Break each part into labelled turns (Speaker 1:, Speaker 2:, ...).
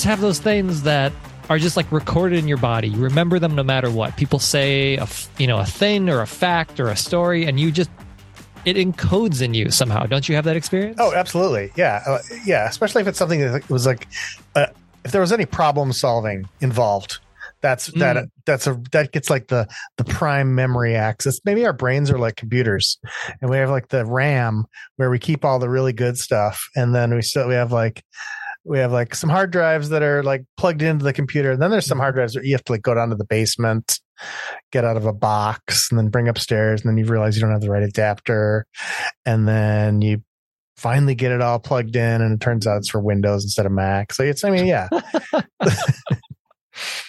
Speaker 1: just have those things that are just like recorded in your body. You remember them no matter what. People say a you know a thing or a fact or a story, and you just it encodes in you somehow. Don't you have that experience?
Speaker 2: Oh, absolutely. Yeah, uh, yeah. Especially if it's something that was like, uh, if there was any problem solving involved, that's that
Speaker 1: Mm.
Speaker 2: that's a that gets like the the prime memory access. Maybe our brains are like computers, and we have like the RAM where we keep all the really good stuff, and then we still we have like we have like some hard drives that are like plugged into the computer. And then there's some hard drives that you have to like go down to the basement, get out of a box, and then bring upstairs. And then you realize you don't have the right adapter. And then you finally get it all plugged in, and it turns out it's for Windows instead of Mac. So it's, I mean, yeah.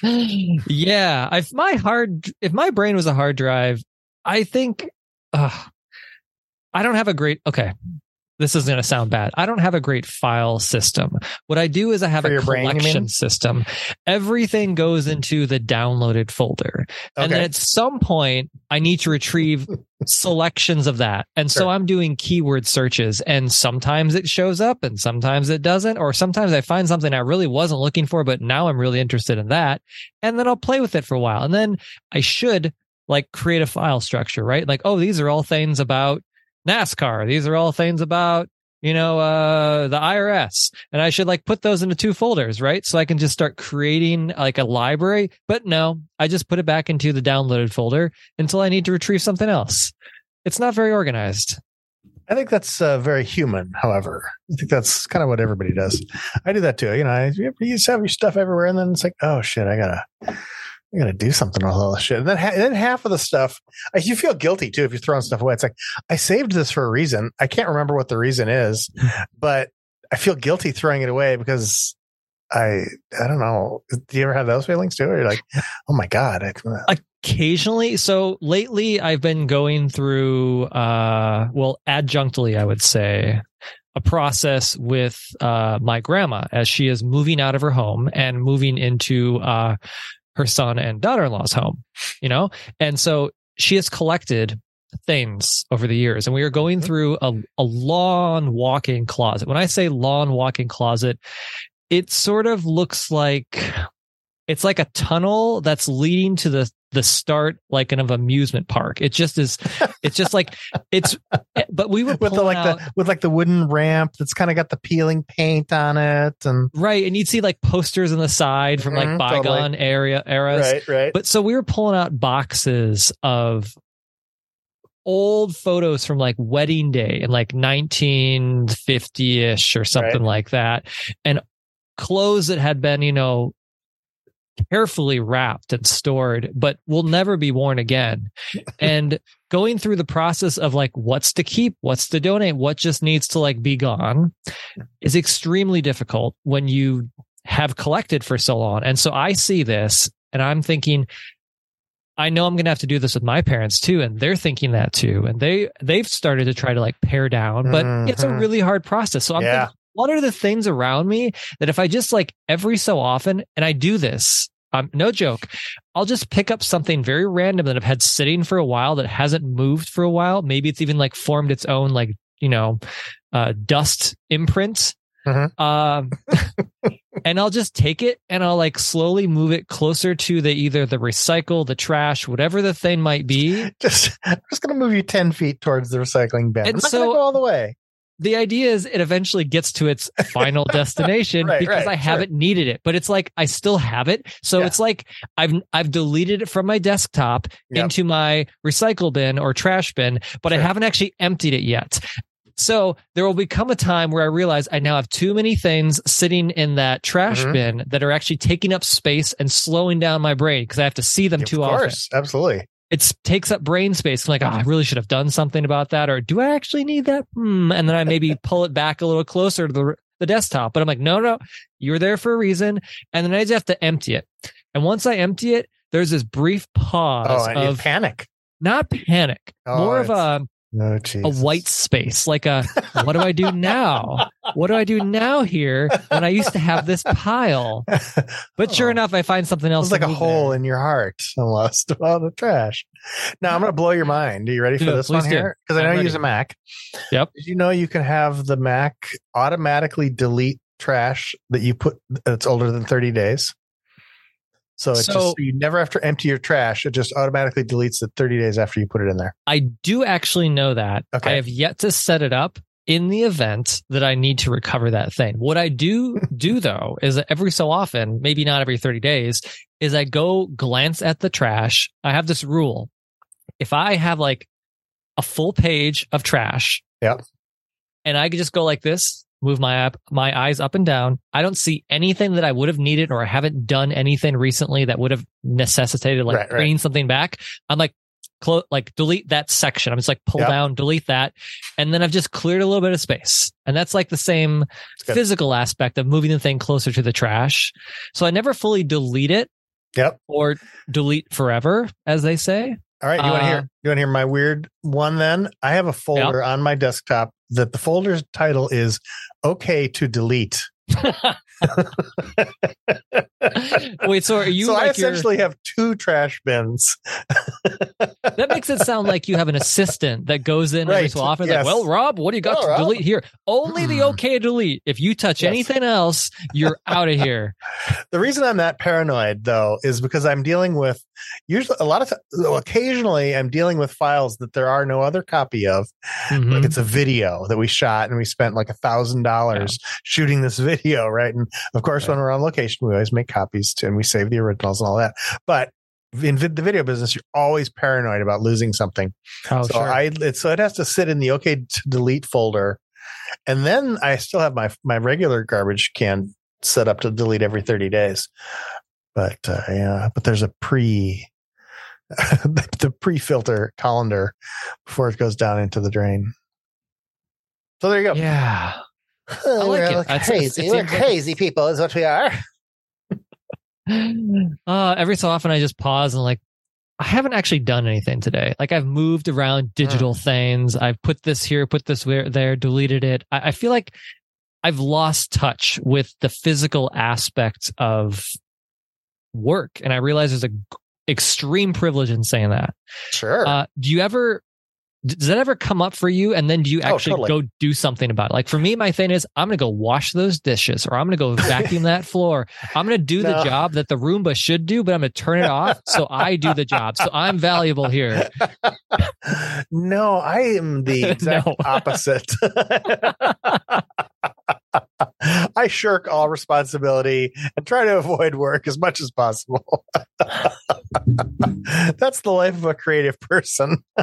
Speaker 1: yeah. If my hard, if my brain was a hard drive, I think, uh, I don't have a great, okay. This is going to sound bad. I don't have a great file system. What I do is I have
Speaker 2: For
Speaker 1: a
Speaker 2: your brain,
Speaker 1: collection system. Everything goes into the downloaded folder. And then at some point, I need to retrieve selections of that. And so I'm doing keyword searches, and sometimes it shows up and sometimes it doesn't. Or sometimes I find something I really wasn't looking for, but now I'm really interested in that. And then I'll play with it for a while. And then I should like create a file structure, right? Like, oh, these are all things about NASCAR. These are all things about you know, uh, the IRS. And I should like put those into two folders, right? So I can just start creating like a library. But no, I just put it back into the downloaded folder until I need to retrieve something else. It's not very organized.
Speaker 2: I think that's uh, very human, however. I think that's kind of what everybody does. I do that too. You know, I, you just have your stuff everywhere, and then it's like, oh shit, I gotta, I gotta do something with all this shit. And then, ha- then half of the stuff, like, you feel guilty too if you're throwing stuff away. It's like, I saved this for a reason. I can't remember what the reason is, but I feel guilty throwing it away because I, I don't know. Do you ever have those feelings too? Or you're like, oh my god, I,
Speaker 1: Occasionally, so lately I've been going through, uh, well, adjunctly, I would say, a process with uh, my grandma as she is moving out of her home and moving into uh, her son and daughter-in-law's home. You know, and so she has collected things over the years, and we are going mm-hmm. through a, a lawn walk-in closet. When I say lawn walk-in closet, it sort of looks like it's like a tunnel that's leading to the the start like an of amusement park. It just is. It's just like it's. But we were
Speaker 2: with the like
Speaker 1: out,
Speaker 2: the with like the wooden ramp that's kind of got the peeling paint on it, and
Speaker 1: right, and you'd see like posters on the side from like
Speaker 2: Mhm,
Speaker 1: bygone area eras.
Speaker 2: right, right.
Speaker 1: But so we were pulling out boxes of old photos from like wedding day in like 1950ish or something
Speaker 2: Right.
Speaker 1: like that, and clothes that had been you know carefully wrapped and stored, but will never be worn again. and going through the process of like what's to keep, what's to donate, what just needs to like be gone is extremely difficult when you have collected for so long. And so I see this and I'm thinking, I know I'm going to have to do this with my parents too. And they're thinking that too. And they, they've started to try to like pare down, but it's a
Speaker 2: Mhm.
Speaker 1: really hard process. So I'm
Speaker 2: Yeah.
Speaker 1: What are the things around me that if I just like every so often, and I do this, um, no joke, I'll just pick up something very random that I've had sitting for a while that hasn't moved for a while. Maybe it's even like formed its own like, you know, uh, dust imprint.
Speaker 2: Mhm.
Speaker 1: Um, and I'll just take it and I'll like slowly move it closer to the either the recycle, the trash, whatever the thing might be.
Speaker 2: just I'm just gonna move you ten feet towards the recycling bin.
Speaker 1: And
Speaker 2: I'm not
Speaker 1: so-
Speaker 2: gonna go all the way.
Speaker 1: The idea is it eventually gets to its final destination
Speaker 2: Right,
Speaker 1: because
Speaker 2: right,
Speaker 1: I haven't needed it, but it's like I still have it. So
Speaker 2: Yeah.
Speaker 1: it's like I've I've deleted it from my desktop
Speaker 2: Yep.
Speaker 1: into my recycle bin or trash bin, but I haven't actually emptied it yet. So there will become a time where I realize I now have too many things sitting in that trash
Speaker 2: Mhm.
Speaker 1: bin that are actually taking up space and slowing down my brain because I have to see them
Speaker 2: of
Speaker 1: too often Of
Speaker 2: course, absolutely.
Speaker 1: It takes up brain space. I'm like, oh, I really should have done something about that. Or do I actually need that? Hmm. And then I maybe pull it back a little closer to the, the desktop. But I'm like, no, no, you're there for a reason. And then I just have to empty it. And once I empty it, there's this brief pause
Speaker 2: Oh,
Speaker 1: of
Speaker 2: panic.
Speaker 1: not panic,
Speaker 2: Oh,
Speaker 1: more of a,
Speaker 2: No,
Speaker 1: a white space, like a, what do I do now? What do I do now here when I used to have this pile? But sure
Speaker 2: Oh.
Speaker 1: enough, I find something else.
Speaker 2: It's like a hole
Speaker 1: there.
Speaker 2: in your heart almost about the trash. Now I'm going to blow your mind. Are you ready for
Speaker 1: Do it.
Speaker 2: this one here? Because I know you use a Mac.
Speaker 1: Yep.
Speaker 2: Did you know you can have the Mac automatically delete trash that you put that's older than 30 days. So it's
Speaker 1: So-
Speaker 2: just you never have to empty your trash. It just automatically deletes it 30 days after you put it in there.
Speaker 1: I do actually know that.
Speaker 2: Okay.
Speaker 1: I have yet to set it up in the event that I need to recover that thing. What I do do though is that every so often, maybe not every 30 days, is I go glance at the trash. I have this rule. If I have like a full page of trash,
Speaker 2: Yep.
Speaker 1: and I could just go like this, move my up, my eyes up and down. I don't see anything that I would have needed or I haven't done anything recently that would have necessitated like
Speaker 2: Right, right.
Speaker 1: bringing something back. I'm like, clo- like delete that section. I'm just like pull
Speaker 2: Yep.
Speaker 1: down, delete that. And then I've just cleared a little bit of space. And that's like the same physical aspect of moving the thing closer to the trash. So I never fully delete it
Speaker 2: Yep.
Speaker 1: or delete forever, as they say.
Speaker 2: All right. You want to
Speaker 1: Uh,
Speaker 2: hear? You want to hear my weird one? Then I have a folder on my desktop that the folder's title is "Okay to Delete."
Speaker 1: Wait, so are you
Speaker 2: so I
Speaker 1: like your-
Speaker 2: essentially have two trash bins.
Speaker 1: That makes it sound like you have an assistant that goes in every
Speaker 2: Right,
Speaker 1: so often.
Speaker 2: yes.
Speaker 1: Like, well, Rob, what do you got to
Speaker 2: Rob.
Speaker 1: delete here? Only the
Speaker 2: Hmm.
Speaker 1: okay delete. If you touch
Speaker 2: Yes.
Speaker 1: anything else, you're out of here.
Speaker 2: The reason I'm that paranoid though is because I'm dealing with usually a lot of well, occasionally I'm dealing with files that there are no other copy of.
Speaker 1: Mhm.
Speaker 2: Like it's a video that we shot and we spent like a thousand dollars shooting this video, right? And of course, when we're on location, we always make copies too, and we save the originals and all that. But in vid- the video business, you're always paranoid about losing something.
Speaker 1: Oh,
Speaker 2: so
Speaker 1: sure.
Speaker 2: I it, so it has to sit in the okay to delete folder, and then I still have my my regular garbage can set up to delete every thirty days. But uh, yeah, but there's a pre the pre filter colander before it goes down into the drain. So there you go.
Speaker 1: yeah.
Speaker 2: Oh,
Speaker 1: like
Speaker 2: we're
Speaker 1: it.
Speaker 2: crazy. we're crazy people, is what we are.
Speaker 1: Uh, every so often, I just pause and like, I haven't actually done anything today. Like I've moved around digital things. I've put this here, put this where there, deleted it. I, I feel like I've lost touch with the physical aspect of work, and I realize there's a g- extreme privilege in saying that.
Speaker 2: Sure.
Speaker 1: Uh, do you ever? Does that ever come up for you? And then do you
Speaker 2: Oh,
Speaker 1: actually
Speaker 2: totally.
Speaker 1: go do something about it? Like for me, my thing is I'm going to go wash those dishes or I'm going to go vacuum that floor. I'm going to do the job that the Roomba should do, but I'm going to turn it off. So I do the job. So I'm valuable here.
Speaker 2: no, I am the exact opposite. I shirk all responsibility and try to avoid work as much as possible. That's the life of a creative person.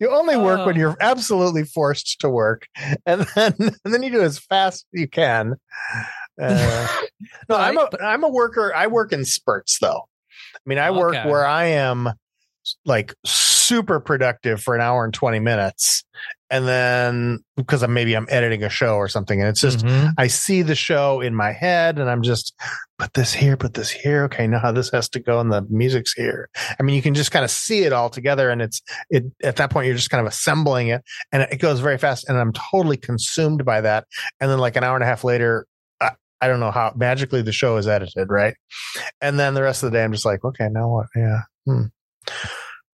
Speaker 2: you only work when
Speaker 1: Oh.
Speaker 2: you're absolutely forced to work, and then and then you do as fast as you can. Uh, no, I'm a I'm a worker. I work in spurts, though. I mean, I work
Speaker 1: Okay.
Speaker 2: where I am like super productive for an hour and 20 minutes. And then because I'm maybe I'm editing a show or something and it's just
Speaker 1: Mhm.
Speaker 2: I see the show in my head and I'm just put this here, put this here. Okay, now how this has to go and the music's here. I mean, you can just kind of see it all together and it's it at that point you're just kind of assembling it and it goes very fast and I'm totally consumed by that. And then like an hour and a half later, I, I don't know how magically the show is edited, right? And then the rest of the day I'm just like, okay, now what? Yeah. Hmm.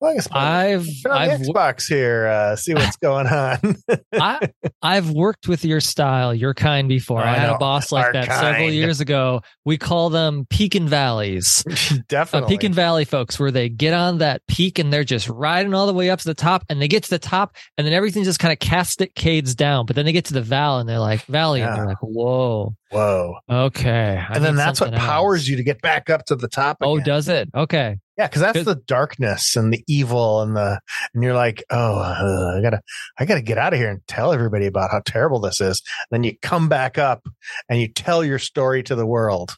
Speaker 2: Well, I guess
Speaker 1: I've I've
Speaker 2: Xbox here, uh, see what's going on.
Speaker 1: I, I've worked with your style, your kind before.
Speaker 2: Oh,
Speaker 1: I had
Speaker 2: know.
Speaker 1: a boss like that several years ago. We call them peak and valleys. Uh,
Speaker 2: Definitely.
Speaker 1: peak and valley folks, where they get on that peak and they're just riding all the way up to the top, and they get to the top, and then everything just kind of cascades down. But then they get to the valley, and they're like valley, and they're like, whoa,
Speaker 2: Whoa.
Speaker 1: okay. I
Speaker 2: and then that's what
Speaker 1: else.
Speaker 2: powers you to get back up to the top.
Speaker 1: Oh, does it? Okay.
Speaker 2: yeah, because that's
Speaker 1: Good.
Speaker 2: the darkness and the evil and the and you're like, oh, uh, I gotta, I gotta get out of here and tell everybody about how terrible this is. then you come back up and you tell your story to the world.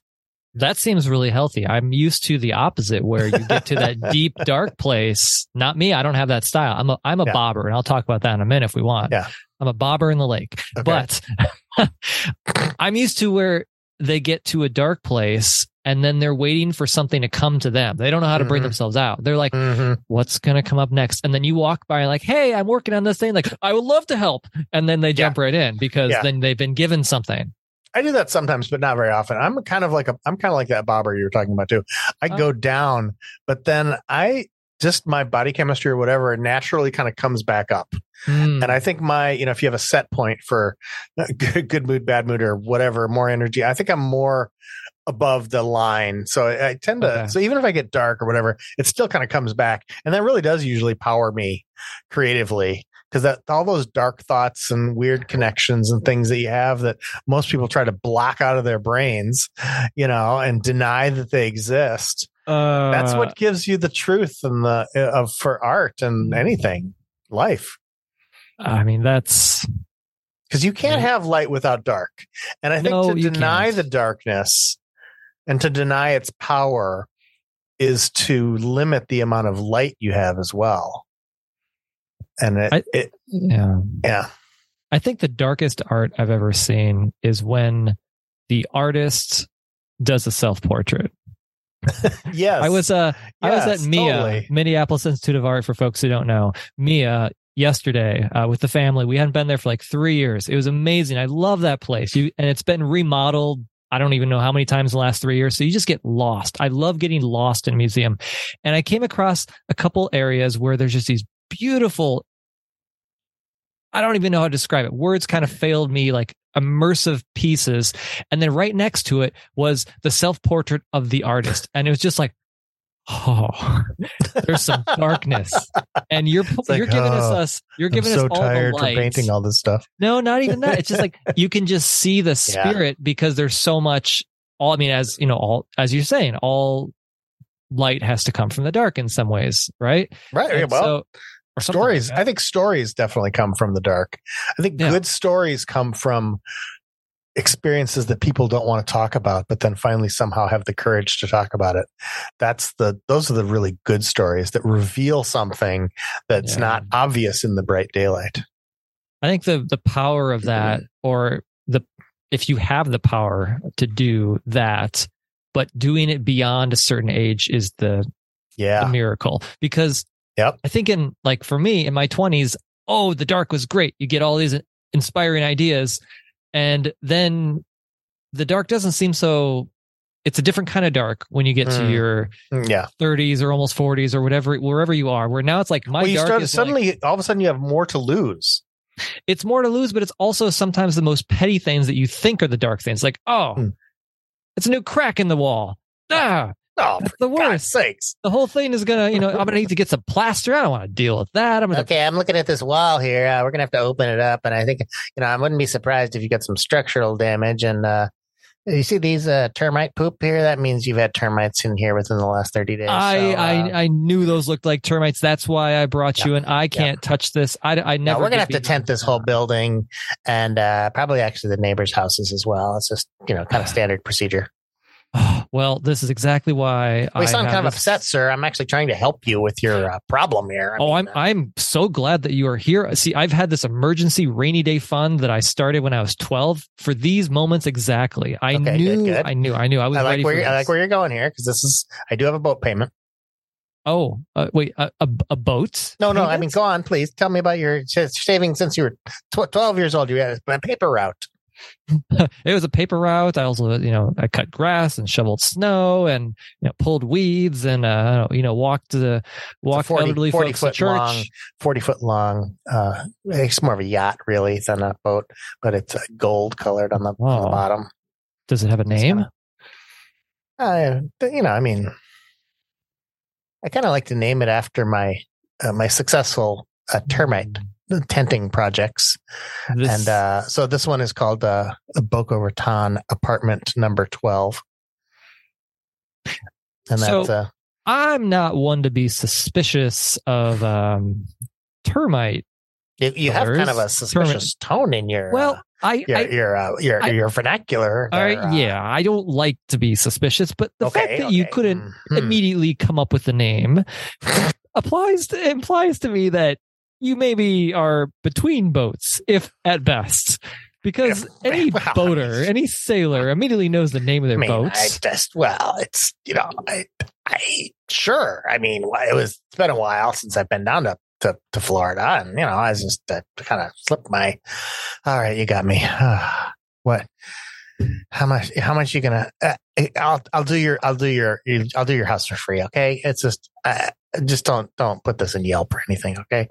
Speaker 1: That seems really healthy. I'm used to the opposite where you get to that deep dark place. Not me. I don't have that style. I'm a I'm a
Speaker 2: Yeah.
Speaker 1: bobber and I'll talk about that in a minute if we want.
Speaker 2: Yeah.
Speaker 1: I'm a bobber in the lake.
Speaker 2: Okay.
Speaker 1: But I'm used to where they get to a dark place and then they're waiting for something to come to them. They don't know how to bring
Speaker 2: Mhm.
Speaker 1: themselves out. They're like,
Speaker 2: Mhm.
Speaker 1: what's going to come up next? And then you walk by like, Hey, I'm working on this thing. Like, I would love to help. And then they jump right in because
Speaker 2: Yeah.
Speaker 1: then they've been given something.
Speaker 2: I do that sometimes, but not very often. I'm kind of like a, I'm kind of like that bobber you were talking about too. I
Speaker 1: Oh.
Speaker 2: go down, but then I, just my body chemistry or whatever naturally kind of comes back up.
Speaker 1: Mm.
Speaker 2: And I think my, you know, if you have a set point for good, good mood, bad mood, or whatever, more energy, I think I'm more above the line. So I, I tend to,
Speaker 1: Okay.
Speaker 2: so even if I get dark or whatever, it still kind of comes back. And that really does usually power me creatively because that all those dark thoughts and weird connections and things that you have that most people try to block out of their brains, you know, and deny that they exist.
Speaker 1: Uh,
Speaker 2: That's what gives you the truth and the uh, of for art and anything life
Speaker 1: I mean, that's
Speaker 2: because you can't have light without dark. And I think
Speaker 1: No,
Speaker 2: to deny
Speaker 1: can't.
Speaker 2: the darkness and to deny its power is to limit the amount of light you have as well. And it,
Speaker 1: I-
Speaker 2: it
Speaker 1: yeah.
Speaker 2: yeah.
Speaker 1: I think the darkest art I've ever seen is when the artist does a self portrait.
Speaker 2: Yes.
Speaker 1: I was uh I was at Mia
Speaker 2: totally.
Speaker 1: Minneapolis Institute of Art for folks who don't know Mia yesterday uh, with the family. We hadn't been there for like three years. It was amazing. I love that place. You and it's been remodeled. I don't even know how many times in the last three years. So you just get lost. I love getting lost in a museum. And I came across a couple areas where there's just these beautiful. I don't even know how to describe it. Words kind of failed me, like immersive pieces. And then right next to it was the self portrait of the artist. And it was just like, oh, there's some darkness. And you're
Speaker 2: like,
Speaker 1: you're giving us
Speaker 2: oh,
Speaker 1: us you're
Speaker 2: I'm
Speaker 1: giving
Speaker 2: so
Speaker 1: us all
Speaker 2: tired
Speaker 1: the
Speaker 2: for
Speaker 1: light.
Speaker 2: painting all this stuff.
Speaker 1: No, not even that. It's just like you can just see the
Speaker 2: Yeah.
Speaker 1: spirit because there's so much. All I mean, as you know, all as you're saying, all light has to come from the dark in some ways, right?
Speaker 2: Right.
Speaker 1: And
Speaker 2: well,
Speaker 1: so- or something like
Speaker 2: stories i think stories definitely come from the dark i think
Speaker 1: Yeah.
Speaker 2: good stories come from experiences that people don't want to talk about but then finally somehow have the courage to talk about it that's the those are the really good stories that reveal something that's
Speaker 1: Yeah.
Speaker 2: not obvious in the bright daylight
Speaker 1: I think the the power of that, mm-hmm. or the if you have the power to do that, but doing it beyond a certain age is the, the
Speaker 2: yeah
Speaker 1: miracle. Because
Speaker 2: Yep.
Speaker 1: I think in like for me in my twenties, oh, the dark was great. You get all these inspiring ideas, and then the dark doesn't seem so. It's a different kind of dark when you get to
Speaker 2: Mm.
Speaker 1: your
Speaker 2: Mm, yeah
Speaker 1: 30s or almost 40s or whatever wherever you are. Where now it's like my
Speaker 2: well you
Speaker 1: dark
Speaker 2: start
Speaker 1: is like-
Speaker 2: suddenly all of a sudden you have more to lose
Speaker 1: it's more to lose, but it's also sometimes the most petty things that you think are the dark things. Like, oh,
Speaker 2: Hmm.
Speaker 1: it's a new crack in the wall. Ah,
Speaker 2: oh
Speaker 1: that's
Speaker 2: for
Speaker 1: the
Speaker 2: god's
Speaker 1: worst.
Speaker 2: sakes
Speaker 1: The whole thing is gonna, you know, I'm gonna need to get some plaster. I don't want to deal with that. I'm gonna.
Speaker 3: Okay, I'm looking at this wall here. Uh, we're gonna have to open it up, and I think you know I wouldn't be surprised if you got some structural damage. And uh, you see these uh, termite poop here? That means you've had termites in here within the last thirty days.
Speaker 1: I,
Speaker 3: So, uh,
Speaker 1: I I knew those looked like termites. That's why I brought
Speaker 3: Yeah.
Speaker 1: you, and I can't touch this. I, I
Speaker 3: no,
Speaker 1: never.
Speaker 3: we're gonna have to tent this whole building, and uh, probably actually the neighbors' houses as well. It's just you know kind of standard procedure.
Speaker 1: well, this is exactly why
Speaker 3: We
Speaker 1: I
Speaker 3: sound kind of upset, sir. I'm actually trying to help you with your uh, problem here. I
Speaker 1: Oh,
Speaker 3: mean,
Speaker 1: I'm
Speaker 3: uh,
Speaker 1: I'm so glad that you are here. See, I've had this emergency rainy day fund that I started when I was 12 for these moments exactly. I
Speaker 3: Okay,
Speaker 1: knew,
Speaker 3: good.
Speaker 1: I knew, I knew. I was
Speaker 3: I like
Speaker 1: ready
Speaker 3: where
Speaker 1: for
Speaker 3: you're, I like where you're going here because this is I do have a boat payment.
Speaker 1: Oh, uh, wait, a, a, a boat?
Speaker 3: No, no. I mean, go on, please. Tell me about your savings since you were tw- 12 years old. You had a paper route.
Speaker 1: it was a paper route. I also, you know, I cut grass and shoveled snow and you know pulled weeds and uh, you know walked the
Speaker 3: It's
Speaker 1: walked
Speaker 3: 40,
Speaker 1: elderly
Speaker 3: 40
Speaker 1: folks to
Speaker 3: foot
Speaker 1: church.
Speaker 3: long, 40 foot long. Uh, it's more of a yacht, really, than a boat, but it's uh, gold colored on the, on the
Speaker 1: Oh.
Speaker 3: bottom.
Speaker 1: Does it have a name?
Speaker 3: Uh, you know, I mean, I kind of like to name it after my uh, my successful uh, termite tenting projects.
Speaker 1: This,
Speaker 3: and uh, so this one is called uh, Boca Raton Apartment Number 12. And
Speaker 1: So-
Speaker 3: uh,
Speaker 1: I'm not one to be suspicious of um, termite.
Speaker 3: you, you have kind of a suspicious tone in your
Speaker 1: Well,
Speaker 3: uh,
Speaker 1: I,
Speaker 3: your
Speaker 1: I
Speaker 3: your uh, your,
Speaker 1: I-
Speaker 3: your vernacular.
Speaker 1: all right,
Speaker 3: there, uh,
Speaker 1: yeah, I don't like to be suspicious, but the
Speaker 3: okay,
Speaker 1: fact that you couldn't
Speaker 3: Mhm.
Speaker 1: immediately come up with the name applies to implies to me that you maybe are between boats, if at best. Because
Speaker 3: If-
Speaker 1: any
Speaker 3: well,
Speaker 1: boater, any sailor immediately knows the name of
Speaker 3: I
Speaker 1: their
Speaker 3: mean, I
Speaker 1: boats.
Speaker 3: just well, it's you know, I, I sure. I mean, it was it's been a while since I've been down to to, to Florida, and you know, I was just uh, kind of slipped my. All right, you got me. what? How much? How much you gonna? Uh, I'll I'll do your I'll do your I'll do your house for free. Okay, it's just uh,
Speaker 2: just don't don't put this in Yelp or anything. Okay.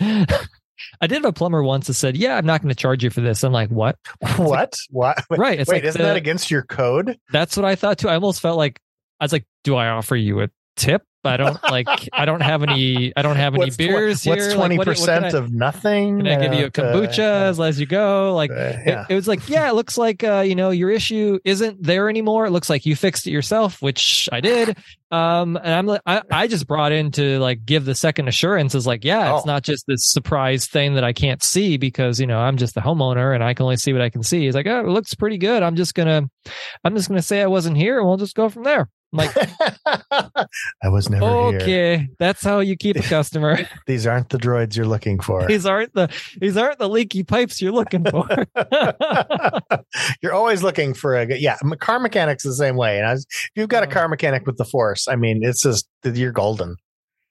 Speaker 1: I did have a plumber once that said, "Yeah, I'm not going to charge you for this." I'm like, "What?
Speaker 2: What? What? Wait,
Speaker 1: right? It's
Speaker 2: wait
Speaker 1: like
Speaker 2: isn't
Speaker 1: the-
Speaker 2: that against your code?
Speaker 1: That's what I thought too. I almost felt like I was like, "Do I offer you a tip?" I don't like. I don't have any. I don't have any
Speaker 2: What's
Speaker 1: beers here.
Speaker 2: What's
Speaker 1: Like,
Speaker 2: twenty
Speaker 1: what- what can
Speaker 2: percent
Speaker 1: I-
Speaker 2: of nothing?
Speaker 1: Can I give you a kombucha
Speaker 2: uh,
Speaker 1: as, you go? Like
Speaker 2: uh,
Speaker 1: it-
Speaker 2: yeah.
Speaker 1: it, was like, yeah, it looks like uh, you know your issue isn't there anymore. It looks like you fixed it yourself, which I did. Um, and I'm like, I, I just brought in to like give the second assurance is like, yeah, it's
Speaker 2: Oh.
Speaker 1: not just this surprise thing that I can't see because you know I'm just the homeowner and I can only see what I can see. He's like, oh, it looks pretty good. I'm just gonna, I'm just gonna say I wasn't here and we'll just go from there. I'm like,
Speaker 2: I was never here.
Speaker 1: okay, that's how you keep a customer.
Speaker 2: These aren't the droids you're looking for.
Speaker 1: these aren't the these aren't the leaky pipes you're looking for.
Speaker 2: You're always looking for a good, yeah. Car mechanics the same way. And I was, if you've got a
Speaker 1: Oh.
Speaker 2: car mechanic with the force, I mean, it's just you're golden.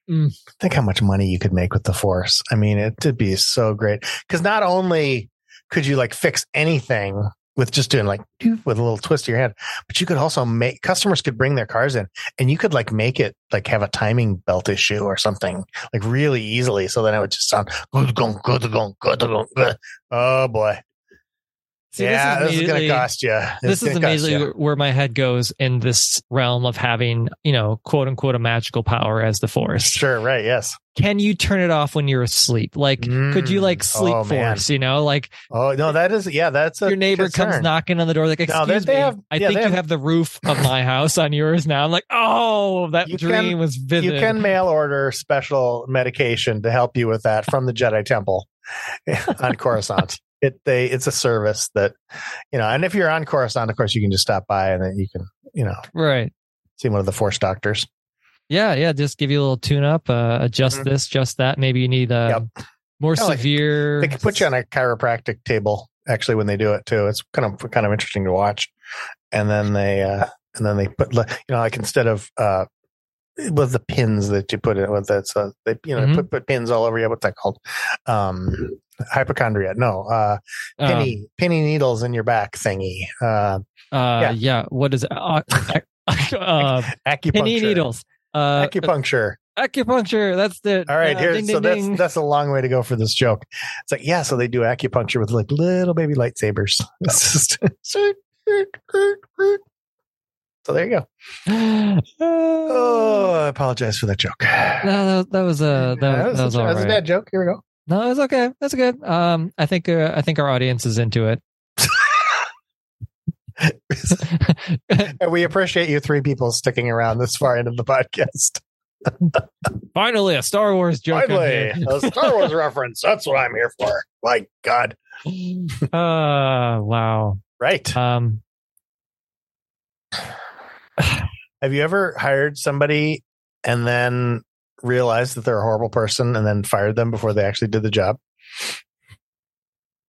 Speaker 1: Mm.
Speaker 2: Think how much money you could make with the force. I mean, it'd be so great because not only could you like fix anything with just doing like with a little twist of your hand, but you could also make customers could bring their cars in and you could like make it like have a timing belt issue or something like really easily. So then it would just sound good, good, good, good, good, good. Oh boy.
Speaker 1: See,
Speaker 2: yeah, this is, going to cost you.
Speaker 1: This is immediately where my head goes in this realm of having, you know, quote unquote, a magical power as the force.
Speaker 2: Sure, right. Yes.
Speaker 1: Can you turn it off when you're asleep? Like, could you
Speaker 2: Mm.
Speaker 1: like sleep
Speaker 2: Oh, man.
Speaker 1: force? You know, like
Speaker 2: Oh no, that is yeah. That's a
Speaker 1: your neighbor comes knocking on the door, like,
Speaker 2: No,
Speaker 1: excuse
Speaker 2: they- they
Speaker 1: me,
Speaker 2: have-
Speaker 1: I
Speaker 2: yeah,
Speaker 1: think you
Speaker 2: have-
Speaker 1: have the roof of my house on yours now. I'm like, oh, that
Speaker 2: You
Speaker 1: dream
Speaker 2: can-
Speaker 1: was vivid.
Speaker 2: You can mail order special medication to help you with that from the Jedi Temple on Coruscant. It they it's a service that you know, and if you're on Coruscant, of course, you can just stop by and then you can you know
Speaker 1: right.
Speaker 2: see one of the Force doctors.
Speaker 1: Yeah, yeah. Just give you a little tune up, uh, adjust
Speaker 2: Mhm.
Speaker 1: this, just that. Maybe you need uh, more
Speaker 2: Kinda like-
Speaker 1: severe.
Speaker 2: They can put you on a chiropractic table actually when they do it too. It's kind of kind of interesting to watch. And then they uh and then they put you know like instead of uh with the pins that you put in with that so they you know
Speaker 1: Mhm.
Speaker 2: put, put pins all over you what's that called um hypochondria no uh
Speaker 1: um,
Speaker 2: penny penny needles in your back thingy uh
Speaker 1: uh, yeah. What is it? Uh, uh,
Speaker 2: acupuncture
Speaker 1: penny needles. Uh,
Speaker 2: acupuncture
Speaker 1: acupuncture. That's the.
Speaker 2: all right
Speaker 1: uh,
Speaker 2: here so
Speaker 1: ding,
Speaker 2: that's
Speaker 1: ding.
Speaker 2: that's a long way to go for this joke it's like yeah so they do acupuncture with like little baby lightsabers so there you go oh i apologize for that joke
Speaker 1: no, that, that was uh, that,
Speaker 2: Yeah,
Speaker 1: that was
Speaker 2: a,
Speaker 1: all
Speaker 2: that was a bad joke here we go
Speaker 1: No, it was okay. That's good. Um, I think uh, I think our audience is into it.
Speaker 2: and we appreciate you three people sticking around this far into the podcast
Speaker 1: Finally, a Star Wars joke.
Speaker 2: finally a star wars reference that's what i'm here for my god
Speaker 1: uh, wow.
Speaker 2: right
Speaker 1: Um,
Speaker 2: Have you ever hired somebody and then realized that they're a horrible person and then fired them before they actually did the job?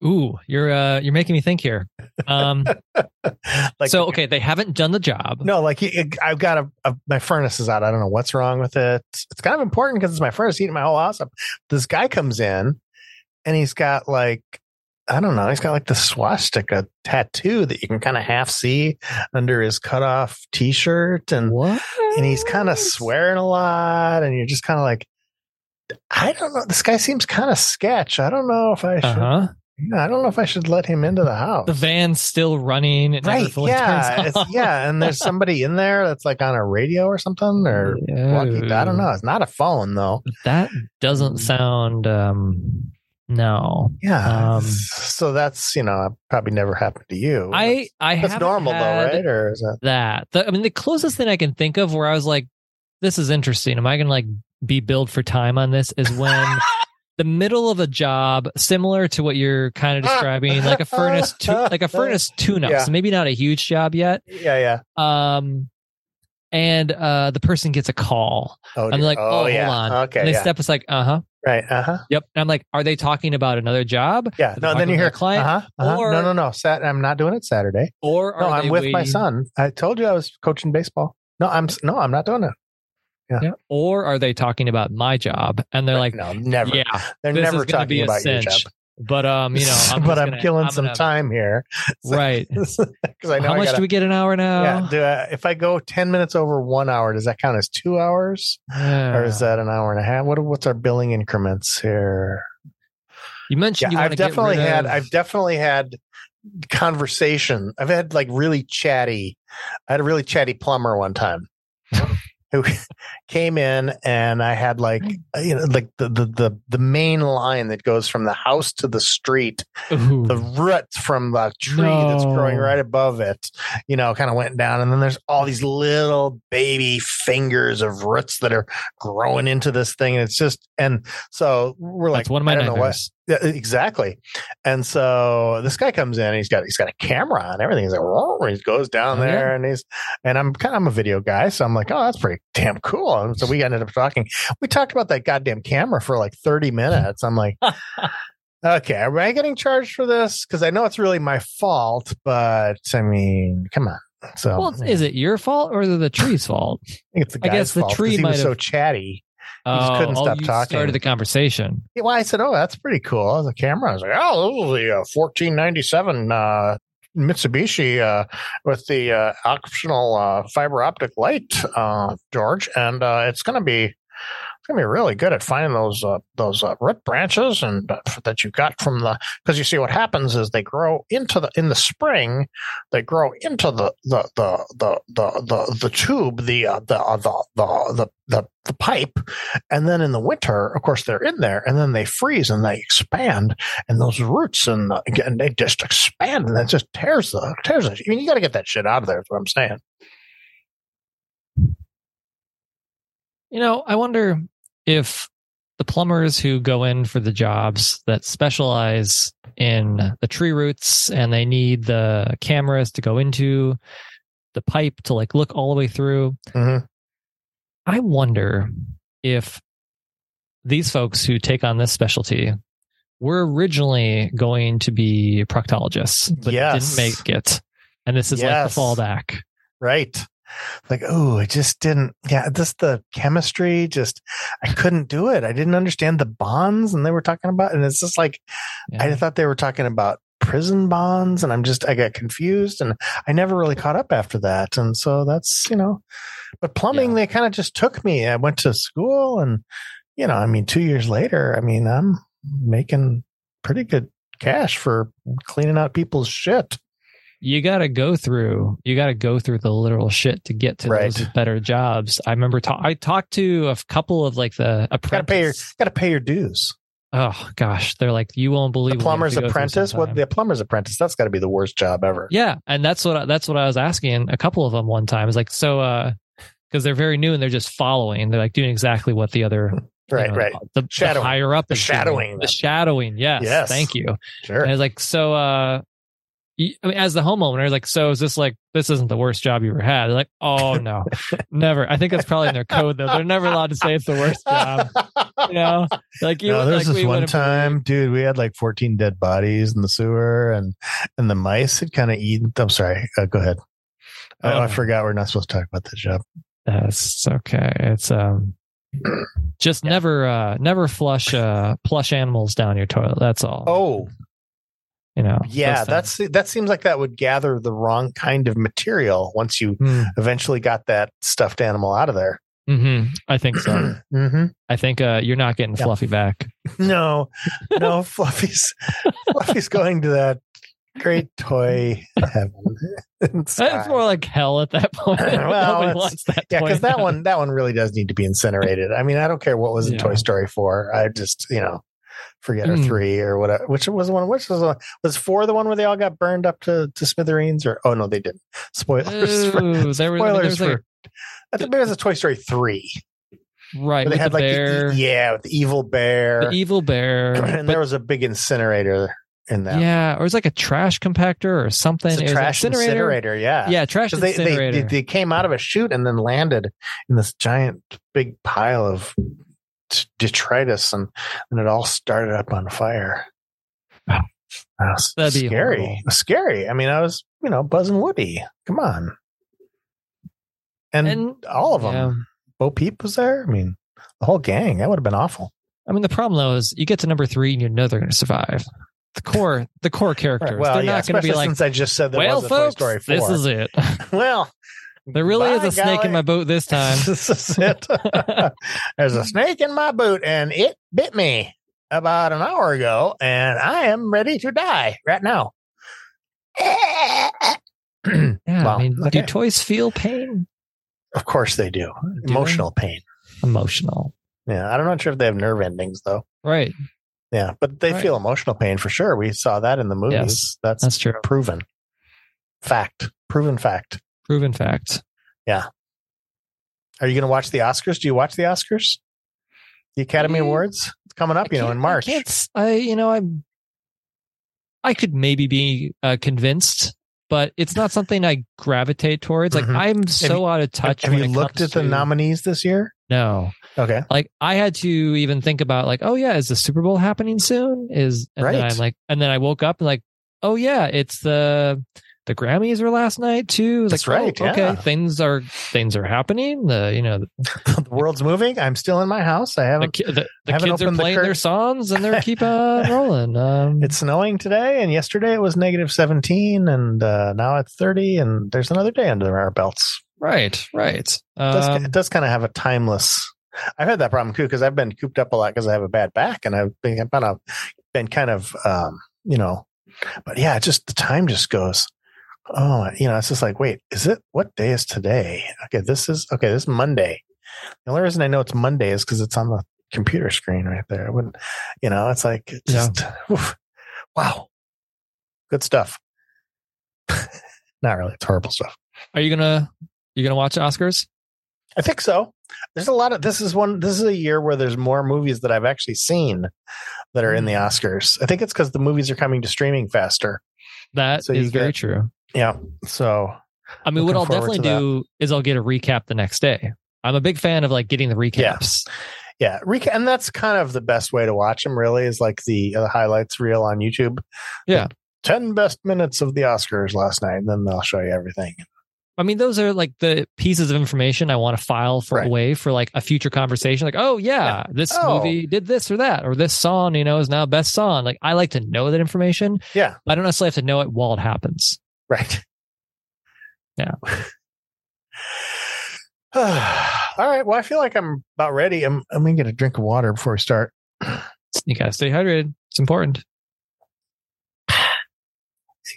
Speaker 1: ooh, you're uh, you're making me think here. Um,
Speaker 2: like,
Speaker 1: so okay, they haven't done the job.
Speaker 2: no, like I've got a, a my furnace is out. I don't know what's wrong with it. It's kind of important because it's my furnace heating my whole house up. This guy comes in and he's got like I don't know. He's got like the swastika tattoo that you can kind of half see under his cut off t shirt and
Speaker 1: What?
Speaker 2: and he's kind of swearing a lot and you're just kind of like i don't know this guy seems kind of sketch i don't know if i should
Speaker 1: Uh huh.
Speaker 2: yeah, i don't know if i should let him into the house
Speaker 1: The van's still running.
Speaker 2: Right yeah yeah and there's somebody in there that's like on a radio or something or walkie i don't know it's not a phone though
Speaker 1: That doesn't sound. Um, no,
Speaker 2: yeah
Speaker 1: Um,
Speaker 2: so that's you know probably never happened to you
Speaker 1: I I
Speaker 2: that's normal though right or is that
Speaker 1: That the, I mean, the closest thing I can think of where I was like, "This is interesting." Am I going to like be billed for time on this? Is when the middle of a job, similar to what you're kind of describing, like a furnace, tu- like a furnace tune-up.
Speaker 2: Yeah.
Speaker 1: So maybe not a huge job yet.
Speaker 2: yeah yeah
Speaker 1: Um, and uh, the person gets a call.
Speaker 2: oh,
Speaker 1: I'm like, "Oh,
Speaker 2: yeah
Speaker 1: hold on."
Speaker 2: okay
Speaker 1: and they
Speaker 2: yeah.
Speaker 1: step is like, "Uh huh,
Speaker 2: right uh-huh
Speaker 1: yep." And I'm like, "Are they talking about another job?"
Speaker 2: Yeah. No, then you hear
Speaker 1: client,
Speaker 2: Uh-huh, uh-huh. no, no, no. Sat. I'm not doing it Saturday.
Speaker 1: or are
Speaker 2: No, I'm with my son. I told you I was coaching baseball. No, I'm no, I'm not doing it.
Speaker 1: Yeah. Or are they talking about my job? And they're like,
Speaker 2: no, never.
Speaker 1: "Yeah."
Speaker 2: They're never talking about your job.
Speaker 1: But um, you know, I'm
Speaker 2: but I'm
Speaker 1: gonna-
Speaker 2: killing
Speaker 1: I'm
Speaker 2: some
Speaker 1: gonna-
Speaker 2: time here
Speaker 1: Right.
Speaker 2: because I know
Speaker 1: How
Speaker 2: I
Speaker 1: much
Speaker 2: gotta,
Speaker 1: do we get an hour now?
Speaker 2: Yeah, do I, if I go ten minutes over one hour, does that count as two hours, or is that an hour and a half? What what's our billing increments here?
Speaker 1: you mentioned?
Speaker 2: Yeah,
Speaker 1: you
Speaker 2: I've definitely had
Speaker 1: of-
Speaker 2: I've definitely had conversation. I've had like really chatty. I had a really chatty plumber one time who came in and I had like mm. uh, you know like the the the, the main line that goes from the house to the street
Speaker 1: Ooh.
Speaker 2: the roots from the tree that's growing right above it, you know, kind of went down. And then there's all these little baby fingers of roots that are growing into this thing. And it's just, and so we're like,
Speaker 1: That's one of my
Speaker 2: I don't know what. Yeah, exactly. And so this guy comes in, and he's got he's got a camera and everything. He's like, "Whoa," he goes down
Speaker 1: Oh,
Speaker 2: there,
Speaker 1: yeah.
Speaker 2: and he's and I'm kind of I'm a video guy, so I'm like, oh, that's pretty damn cool. And so we ended up talking. We talked about that goddamn camera for like 30 minutes. I'm like, okay, am I getting charged for this? Because I know it's really my fault, but I mean, come on. So
Speaker 1: Well, is it your fault or is it the tree's fault?
Speaker 2: I think it's the guy's I
Speaker 1: guess the
Speaker 2: fault
Speaker 1: tree
Speaker 2: he
Speaker 1: might
Speaker 2: was so chatty.
Speaker 1: Oh,
Speaker 2: couldn't
Speaker 1: oh,
Speaker 2: stop
Speaker 1: you
Speaker 2: talking.
Speaker 1: Started the conversation.
Speaker 2: Yeah, well, I said, "Oh, that's pretty cool." I was a camera. I was like, "Oh, this is the uh, 1497 uh, Mitsubishi uh, with the uh, optional uh, fiber optic light, uh, George, and uh, it's going to be." Gonna be really good at finding those uh, those uh, root branches and uh, that you got from the because you see what happens is they grow into the in the spring they grow into the the the the the the, the tube the uh, the, uh, the the the the the pipe and then in the winter of course they're in there and then they freeze and they expand and those roots and uh, again they just expand and that just tears the tears it. I mean you got to get that shit out of there. Is what I'm saying.
Speaker 1: You know, I wonder if the plumbers who go in for the jobs that specialize in the tree roots and they need the cameras to go into the pipe to like look all the way through.
Speaker 2: Mhm.
Speaker 1: I wonder if these folks who take on this specialty were originally going to be proctologists, but
Speaker 2: Yes.
Speaker 1: didn't make it. And this is
Speaker 2: Yes.
Speaker 1: like the fallback.
Speaker 2: Right. Like, oh, it just didn't. Yeah, just the chemistry. Just, I couldn't do it. I didn't understand the bonds, and they were talking about, and it's just like I thought they were talking about prison bonds, and I'm just, I got confused, and I never really caught up after that, and so that's you know, but plumbing,
Speaker 1: Yeah.
Speaker 2: they kind of just took me. I went to school, and you know, I mean, two years later, I mean, I'm making pretty good cash for cleaning out people's shit.
Speaker 1: You got to go through you got to go through the literal shit to get to
Speaker 2: Right.
Speaker 1: those better jobs. I remember ta- i talked to a couple of like the
Speaker 2: Got to pay your,
Speaker 1: apprentice
Speaker 2: got to pay your dues.
Speaker 1: oh gosh. They're like you won't believe
Speaker 2: the
Speaker 1: what we have
Speaker 2: plumber's apprentice? What the plumber's apprentice? That's got to be the worst job ever.
Speaker 1: Yeah and that's what I, that's what i was asking a couple of them one time. Is like so uh because they're very new and they're just following. They're like doing exactly what the other
Speaker 2: right
Speaker 1: know,
Speaker 2: right.
Speaker 1: the, the
Speaker 2: Shadowing.
Speaker 1: higher up
Speaker 2: The
Speaker 1: doing.
Speaker 2: shadowing
Speaker 1: the shadowing yes,
Speaker 2: Yes.
Speaker 1: thank you.
Speaker 2: Sure.
Speaker 1: And I was like, so, uh, I mean, as the homeowner, like, so is this like, this isn't the worst job you ever had? They're like, oh no, never. I think that's probably in their code though. They're never allowed to say it's the worst job. You know, like you,
Speaker 2: no, there's
Speaker 1: like,
Speaker 2: this one time, dude. We had like 14 dead bodies in the sewer, and and the mice had kind of eaten. I'm sorry. Uh, go ahead. I, I
Speaker 1: Oh.
Speaker 2: forgot we're not supposed to talk about this job.
Speaker 1: That's okay. It's um, just never, uh, never flush uh plush animals down your toilet. That's all.
Speaker 2: Oh,
Speaker 1: you know.
Speaker 2: yeah. That's that seems like that would gather the wrong kind of material once you
Speaker 1: things.
Speaker 2: eventually got that stuffed animal out of there.
Speaker 1: Mm-hmm. I think so.
Speaker 2: hmm
Speaker 1: I think uh, you're not getting
Speaker 2: Yeah.
Speaker 1: Fluffy back.
Speaker 2: No, no, Fluffy's Fluffy's going to that great toy heaven.
Speaker 1: It's more like hell at that point.
Speaker 2: Well,
Speaker 1: that.
Speaker 2: Yeah, because that one that one really does need to be incinerated. I mean, I don't care what was in
Speaker 1: Yeah.
Speaker 2: Toy Story four. I just you know forget or
Speaker 1: Mm.
Speaker 2: three or whatever. Which was the one? Which was the one? Was four the one where they all got burned up to, to smithereens? Or oh no, they didn't. Spoilers. for,
Speaker 1: Ooh, there
Speaker 2: spoilers
Speaker 1: was like,
Speaker 2: for. I think maybe it was a Toy Story three.
Speaker 1: right
Speaker 2: Where they had
Speaker 1: the
Speaker 2: like
Speaker 1: bear,
Speaker 2: the, yeah, with the evil bear,
Speaker 1: the evil bear.
Speaker 2: and
Speaker 1: but-
Speaker 2: there was a big incinerator in that.
Speaker 1: yeah, or it was like a trash compactor or something.
Speaker 2: it's a trash incinerator. Yeah,
Speaker 1: Yeah, trash
Speaker 2: they
Speaker 1: incinerator.
Speaker 2: they they came out of a chute and then landed in this giant big pile of detritus and and it all started up on fire.
Speaker 1: Wow.
Speaker 2: That was
Speaker 1: That'd
Speaker 2: scary.
Speaker 1: horrible.
Speaker 2: It was scary. I mean, I was you know buzzing Woody. Come on, and,
Speaker 1: And-
Speaker 2: all of them.
Speaker 1: yeah.
Speaker 2: Bo Peep was there. I mean, the whole gang. That would have been awful.
Speaker 1: I mean, the problem though is you get to number three and you know they're going to survive. the core the core characters.
Speaker 2: Right, well,
Speaker 1: They're
Speaker 2: yeah,
Speaker 1: not going to be like,
Speaker 2: since I just said there
Speaker 1: well, folks,
Speaker 2: Toy Story 4.
Speaker 1: this is it.
Speaker 2: well,
Speaker 1: There really is
Speaker 2: by
Speaker 1: a snake in my boot this time.
Speaker 2: this is it. There's a snake in my boot, and it bit me about an hour ago, and I am ready to die right now.
Speaker 1: Yeah,
Speaker 2: Well,
Speaker 1: I mean,
Speaker 2: okay.
Speaker 1: do toys feel pain?
Speaker 2: Of course they do.
Speaker 1: they?
Speaker 2: Emotional pain.
Speaker 1: Emotional,
Speaker 2: Yeah, I'm not sure if they have nerve endings though.
Speaker 1: right?
Speaker 2: Yeah, but they
Speaker 1: Right.
Speaker 2: feel emotional pain for sure. We saw that in the movies.
Speaker 1: Yes,
Speaker 2: That's,
Speaker 1: That's true.
Speaker 2: proven fact. Proven fact.
Speaker 1: Proven fact. Yeah.
Speaker 2: Are you going to watch the Oscars? Do you watch the Oscars? The Academy
Speaker 1: Yeah.
Speaker 2: Awards it's coming up,
Speaker 1: I
Speaker 2: you know, in March.
Speaker 1: I, I you know, I'm. I could maybe be uh, convinced, but it's not something I gravitate towards. Like
Speaker 2: Mhm.
Speaker 1: I'm so out of touch.
Speaker 2: Have you looked at the
Speaker 1: to-
Speaker 2: nominees this year?
Speaker 1: No,
Speaker 2: Okay.
Speaker 1: like I had to even think about like, oh yeah, is the Super Bowl happening soon? Is and then
Speaker 2: Right.
Speaker 1: I'm like, and then I woke up and like, oh yeah, it's the the Grammys were last night too.
Speaker 2: That's
Speaker 1: like, oh,
Speaker 2: right,
Speaker 1: okay,
Speaker 2: yeah.
Speaker 1: things are things are happening. The you know
Speaker 2: the world's moving. I'm still in my house. I haven't.
Speaker 1: ki- the, the
Speaker 2: haven't
Speaker 1: kids are
Speaker 2: the
Speaker 1: playing their songs and they're keep on rolling. Um,
Speaker 2: It's snowing today, and yesterday it was negative 17, and uh, now it's 30, and there's another day under our belts.
Speaker 1: right, right.
Speaker 2: It does,
Speaker 1: Um,
Speaker 2: it does kind of have a timeless. I've had that problem too because I've been cooped up a lot because I have a bad back, and I've been kind of been kind of um, you know, but yeah, just the time just goes. Oh, you know, it's just like, wait, is it what day is today? Okay, this is okay. This is Monday. The only reason I know it's Monday is because it's on the computer screen right there. I wouldn't, you know, it's like it
Speaker 1: Yeah.
Speaker 2: just oof. wow, good stuff. Not really, it's horrible stuff.
Speaker 1: are you gonna you gonna watch Oscars?
Speaker 2: I think so. There's a lot of this is one this is a year where there's more movies that I've actually seen that are in the mm. Oscars. I think it's because the movies are coming to streaming faster.
Speaker 1: That is
Speaker 2: So you
Speaker 1: very true.
Speaker 2: Yeah. So
Speaker 1: I mean, what I'll definitely do is I'll get a recap the next day. I'm a big fan of like getting the recaps.
Speaker 2: yeah, reca- and that's kind of the best way to watch them. Really, is like the, uh, highlights reel on YouTube.
Speaker 1: Yeah.
Speaker 2: ten best minutes of the Oscars last night, and then they'll show you everything.
Speaker 1: I mean, those are like the pieces of information I want to file for
Speaker 2: Right.
Speaker 1: away for like a future conversation. Like, oh yeah, this
Speaker 2: Oh.
Speaker 1: movie did this or that, or this song, you know, is now best song. Like, I like to know that information.
Speaker 2: Yeah.
Speaker 1: I don't necessarily have to know it while it happens.
Speaker 2: Right.
Speaker 1: Yeah.
Speaker 2: All right. Well, I feel like I'm about ready. I'm, I'm gonna get a drink of water before we start.
Speaker 1: You gotta stay hydrated. It's important.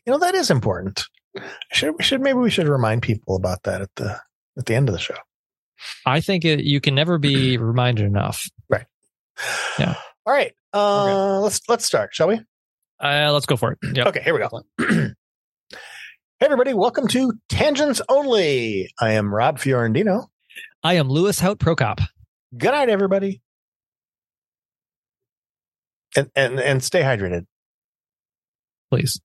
Speaker 2: You know that is important. Should we should maybe we should remind people about that at the at the end of the show.
Speaker 1: I think it, you can never be reminded enough. Right. Yeah.
Speaker 2: All right. Uh, let's let's start, shall we?
Speaker 1: Uh, let's go for it. Yep.
Speaker 2: Okay, here we go. hey everybody, welcome to Tangents Only. I am Rob Fiorentino.
Speaker 1: I am Lewis Hout Prokop.
Speaker 2: Good night, everybody. And and and stay hydrated.
Speaker 1: Please.